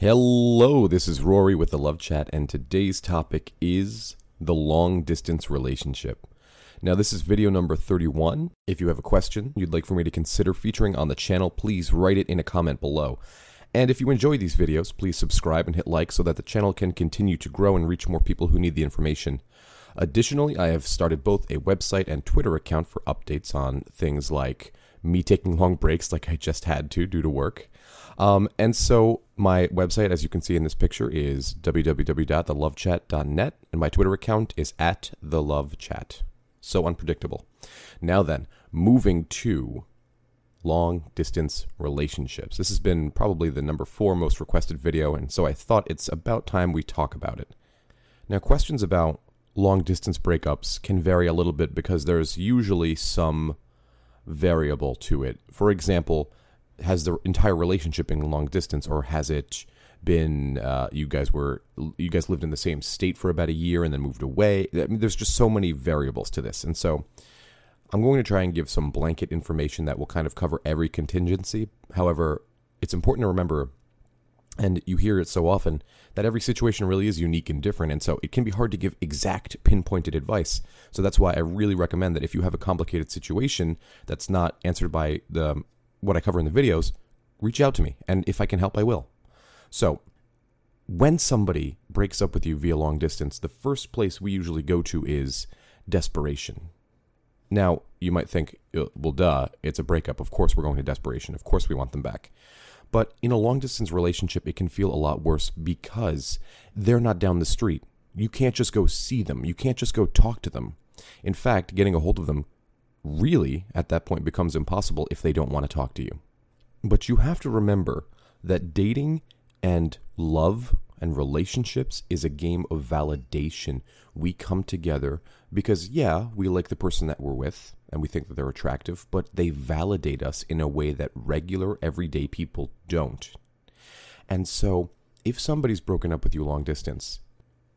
Hello, this is Rory with the Love Chat, and today's topic is the long distance relationship. Now, this is video number 31. If you have a question you'd like for me to consider featuring on the channel, please write it in a comment below. And if you enjoy these videos, please subscribe and hit like so that the channel can continue to grow and reach more people who need the information. Additionally, I have started both a website and Twitter account for updates on things like me taking long breaks like I just had to due to work. Um, and so my website, as you can see in this picture, is www.thelovechat.net, and my Twitter account is at thelovechat. So unpredictable. Now then, moving to long distance relationships. This has been probably the number four most requested video, and so I thought it's about time we talk about it. Now, questions about long distance breakups can vary a little bit because there's usually some variable to it. For example, has the entire relationship been long distance, or has it been uh, you guys were you guys lived in the same state for about a year and then moved away? I mean, there's just so many variables to this, and so I'm going to try and give some blanket information that will kind of cover every contingency. However, it's important to remember, and you hear it so often, that every situation really is unique and different, and so it can be hard to give exact pinpointed advice. So that's why I really recommend that if you have a complicated situation that's not answered by the what I cover in the videos, reach out to me. And if I can help, I will. So, when somebody breaks up with you via long distance, the first place we usually go to is desperation. Now, you might think, uh, well, duh, it's a breakup. Of course, we're going to desperation. Of course, we want them back. But in a long distance relationship, it can feel a lot worse because they're not down the street. You can't just go see them, you can't just go talk to them. In fact, getting a hold of them really, at that point, becomes impossible if they don't want to talk to you. But you have to remember that dating and love and relationships is a game of validation. We come together because, yeah, we like the person that we're with and we think that they're attractive, but they validate us in a way that regular, everyday people don't. And so, if somebody's broken up with you long distance,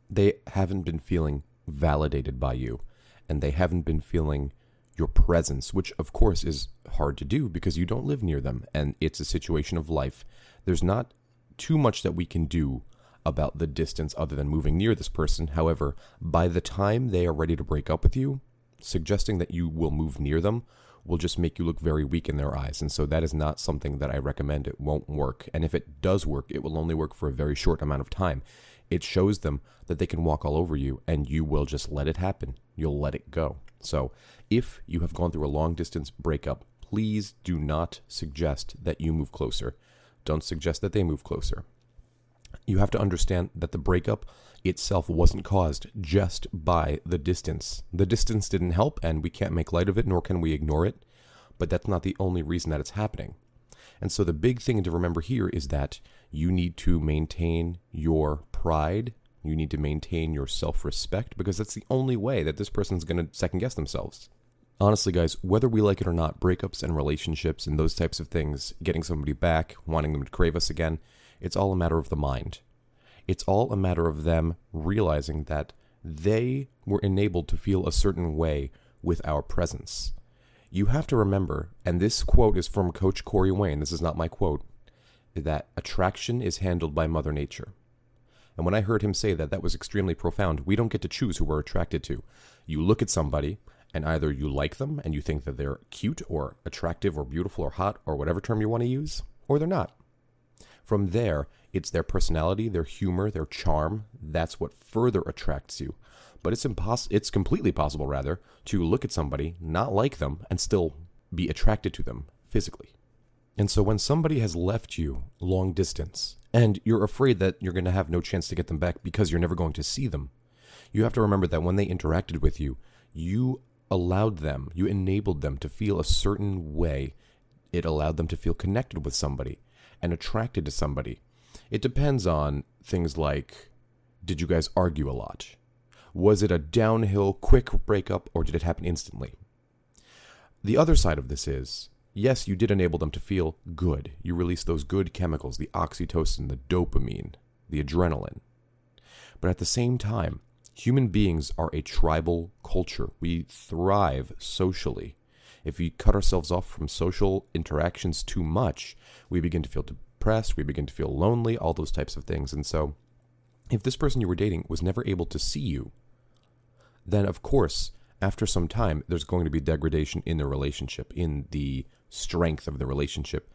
they haven't been feeling validated by you and they haven't been feeling your presence, which of course is hard to do because you don't live near them and it's a situation of life. There's not too much that we can do about the distance other than moving near this person. However, by the time they are ready to break up with you, suggesting that you will move near them will just make you look very weak in their eyes. And so that is not something that I recommend. It won't work. And if it does work, it will only work for a very short amount of time. It shows them that they can walk all over you and you will just let it happen. You'll let it go. So, if you have gone through a long distance breakup, please do not suggest that you move closer. Don't suggest that they move closer. You have to understand that the breakup itself wasn't caused just by the distance. The distance didn't help, and we can't make light of it, nor can we ignore it, but that's not the only reason that it's happening. And so, the big thing to remember here is that you need to maintain your pride you need to maintain your self respect because that's the only way that this person's going to second guess themselves. Honestly, guys, whether we like it or not, breakups and relationships and those types of things, getting somebody back, wanting them to crave us again, it's all a matter of the mind. It's all a matter of them realizing that they were enabled to feel a certain way with our presence. You have to remember, and this quote is from Coach Corey Wayne, this is not my quote, that attraction is handled by Mother Nature. And when I heard him say that, that was extremely profound. We don't get to choose who we're attracted to. You look at somebody, and either you like them and you think that they're cute or attractive or beautiful or hot or whatever term you want to use, or they're not. From there, it's their personality, their humor, their charm. That's what further attracts you. But it's impossible. It's completely possible, rather, to look at somebody, not like them, and still be attracted to them physically. And so when somebody has left you long distance and you're afraid that you're going to have no chance to get them back because you're never going to see them, you have to remember that when they interacted with you, you allowed them, you enabled them to feel a certain way. It allowed them to feel connected with somebody and attracted to somebody. It depends on things like did you guys argue a lot? Was it a downhill, quick breakup, or did it happen instantly? The other side of this is yes, you did enable them to feel good. You released those good chemicals, the oxytocin, the dopamine, the adrenaline. But at the same time, human beings are a tribal culture. We thrive socially. If we cut ourselves off from social interactions too much, we begin to feel depressed, we begin to feel lonely, all those types of things. And so, if this person you were dating was never able to see you, then of course, after some time, there's going to be degradation in the relationship, in the strength of the relationship.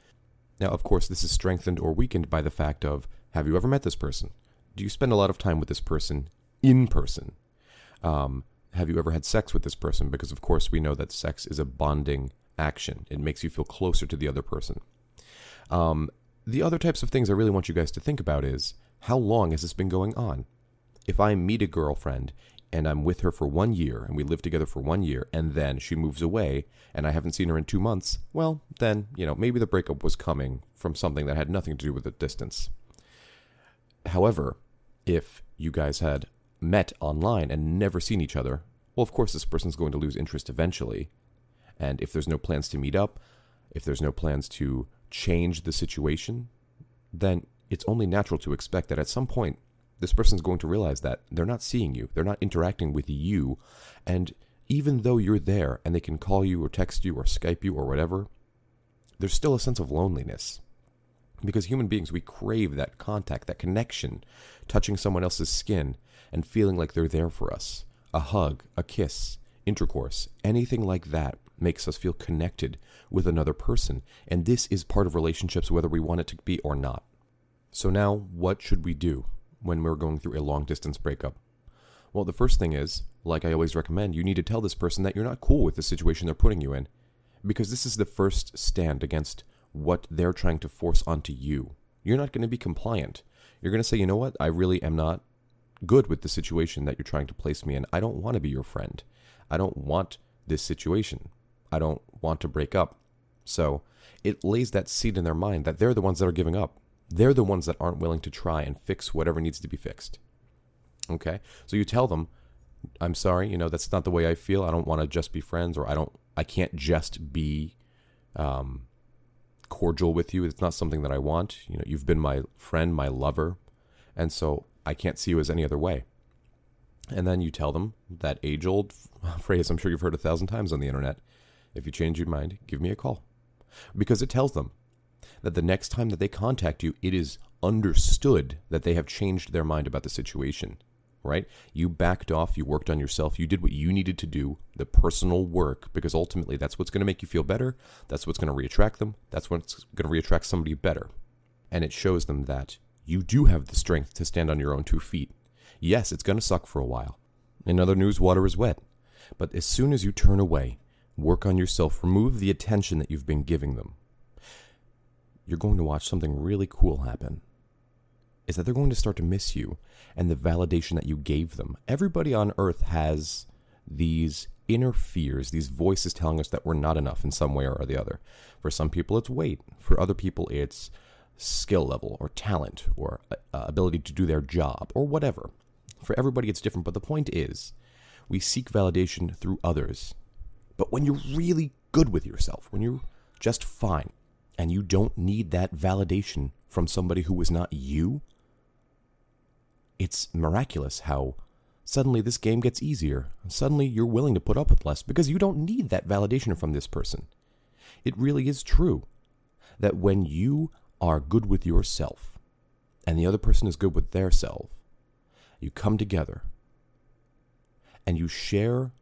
Now, of course, this is strengthened or weakened by the fact of have you ever met this person? Do you spend a lot of time with this person in person? Um, have you ever had sex with this person? Because, of course, we know that sex is a bonding action, it makes you feel closer to the other person. Um, the other types of things I really want you guys to think about is how long has this been going on? If I meet a girlfriend and I'm with her for one year and we live together for one year and then she moves away and I haven't seen her in two months, well, then, you know, maybe the breakup was coming from something that had nothing to do with the distance. However, if you guys had met online and never seen each other, well, of course, this person's going to lose interest eventually. And if there's no plans to meet up, if there's no plans to change the situation, then it's only natural to expect that at some point this person's going to realize that they're not seeing you, they're not interacting with you, and even though you're there and they can call you or text you or Skype you or whatever, there's still a sense of loneliness. Because human beings, we crave that contact, that connection, touching someone else's skin and feeling like they're there for us. A hug, a kiss, intercourse, anything like that makes us feel connected with another person. And this is part of relationships, whether we want it to be or not. So, now what should we do? When we're going through a long distance breakup? Well, the first thing is, like I always recommend, you need to tell this person that you're not cool with the situation they're putting you in, because this is the first stand against what they're trying to force onto you. You're not going to be compliant. You're going to say, you know what, I really am not good with the situation that you're trying to place me in. I don't want to be your friend. I don't want this situation. I don't want to break up. So it lays that seed in their mind that they're the ones that are giving up. They're the ones that aren't willing to try and fix whatever needs to be fixed. Okay? So you tell them, I'm sorry, you know, that's not the way I feel. I don't want to just be friends or I don't I can't just be um, cordial with you. It's not something that I want. You know, you've been my friend, my lover, and so I can't see you as any other way. And then you tell them that age old phrase I'm sure you've heard a thousand times on the internet. If you change your mind, give me a call. Because it tells them that the next time that they contact you, it is understood that they have changed their mind about the situation, right? You backed off, you worked on yourself, you did what you needed to do, the personal work, because ultimately that's what's going to make you feel better. That's what's going to reattract them. That's what's going to reattract somebody better. And it shows them that you do have the strength to stand on your own two feet. Yes, it's going to suck for a while. In other news, water is wet. But as soon as you turn away, work on yourself, remove the attention that you've been giving them, you're going to watch something really cool happen. Is that they're going to start to miss you and the validation that you gave them. Everybody on earth has these inner fears, these voices telling us that we're not enough in some way or the other. For some people, it's weight. For other people, it's skill level or talent or uh, ability to do their job or whatever. For everybody, it's different. But the point is, we seek validation through others. But when you're really good with yourself, when you're just fine, and you don't need that validation from somebody who is not you, it's miraculous how suddenly this game gets easier. Suddenly you're willing to put up with less because you don't need that validation from this person. It really is true that when you are good with yourself and the other person is good with their self, you come together and you share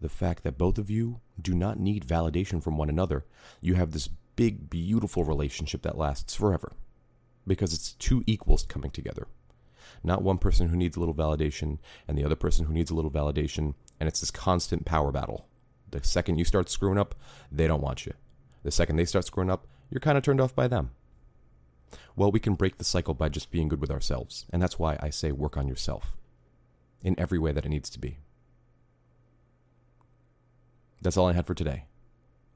the fact that both of you do not need validation from one another. You have this big, beautiful relationship that lasts forever because it's two equals coming together. Not one person who needs a little validation and the other person who needs a little validation, and it's this constant power battle. The second you start screwing up, they don't want you. The second they start screwing up, you're kind of turned off by them. Well, we can break the cycle by just being good with ourselves, and that's why I say work on yourself in every way that it needs to be. That's all I had for today.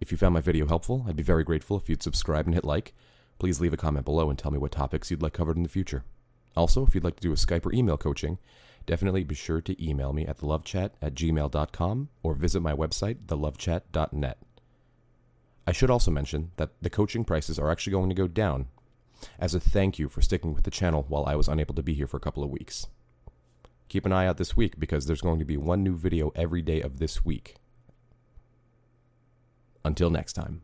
If you found my video helpful, I'd be very grateful if you'd subscribe and hit like. Please leave a comment below and tell me what topics you'd like covered in the future. Also, if you'd like to do a Skype or email coaching, definitely be sure to email me at thelovechat at gmail.com or visit my website, thelovechat.net. I should also mention that the coaching prices are actually going to go down as a thank you for sticking with the channel while I was unable to be here for a couple of weeks. Keep an eye out this week because there's going to be one new video every day of this week. Until next time.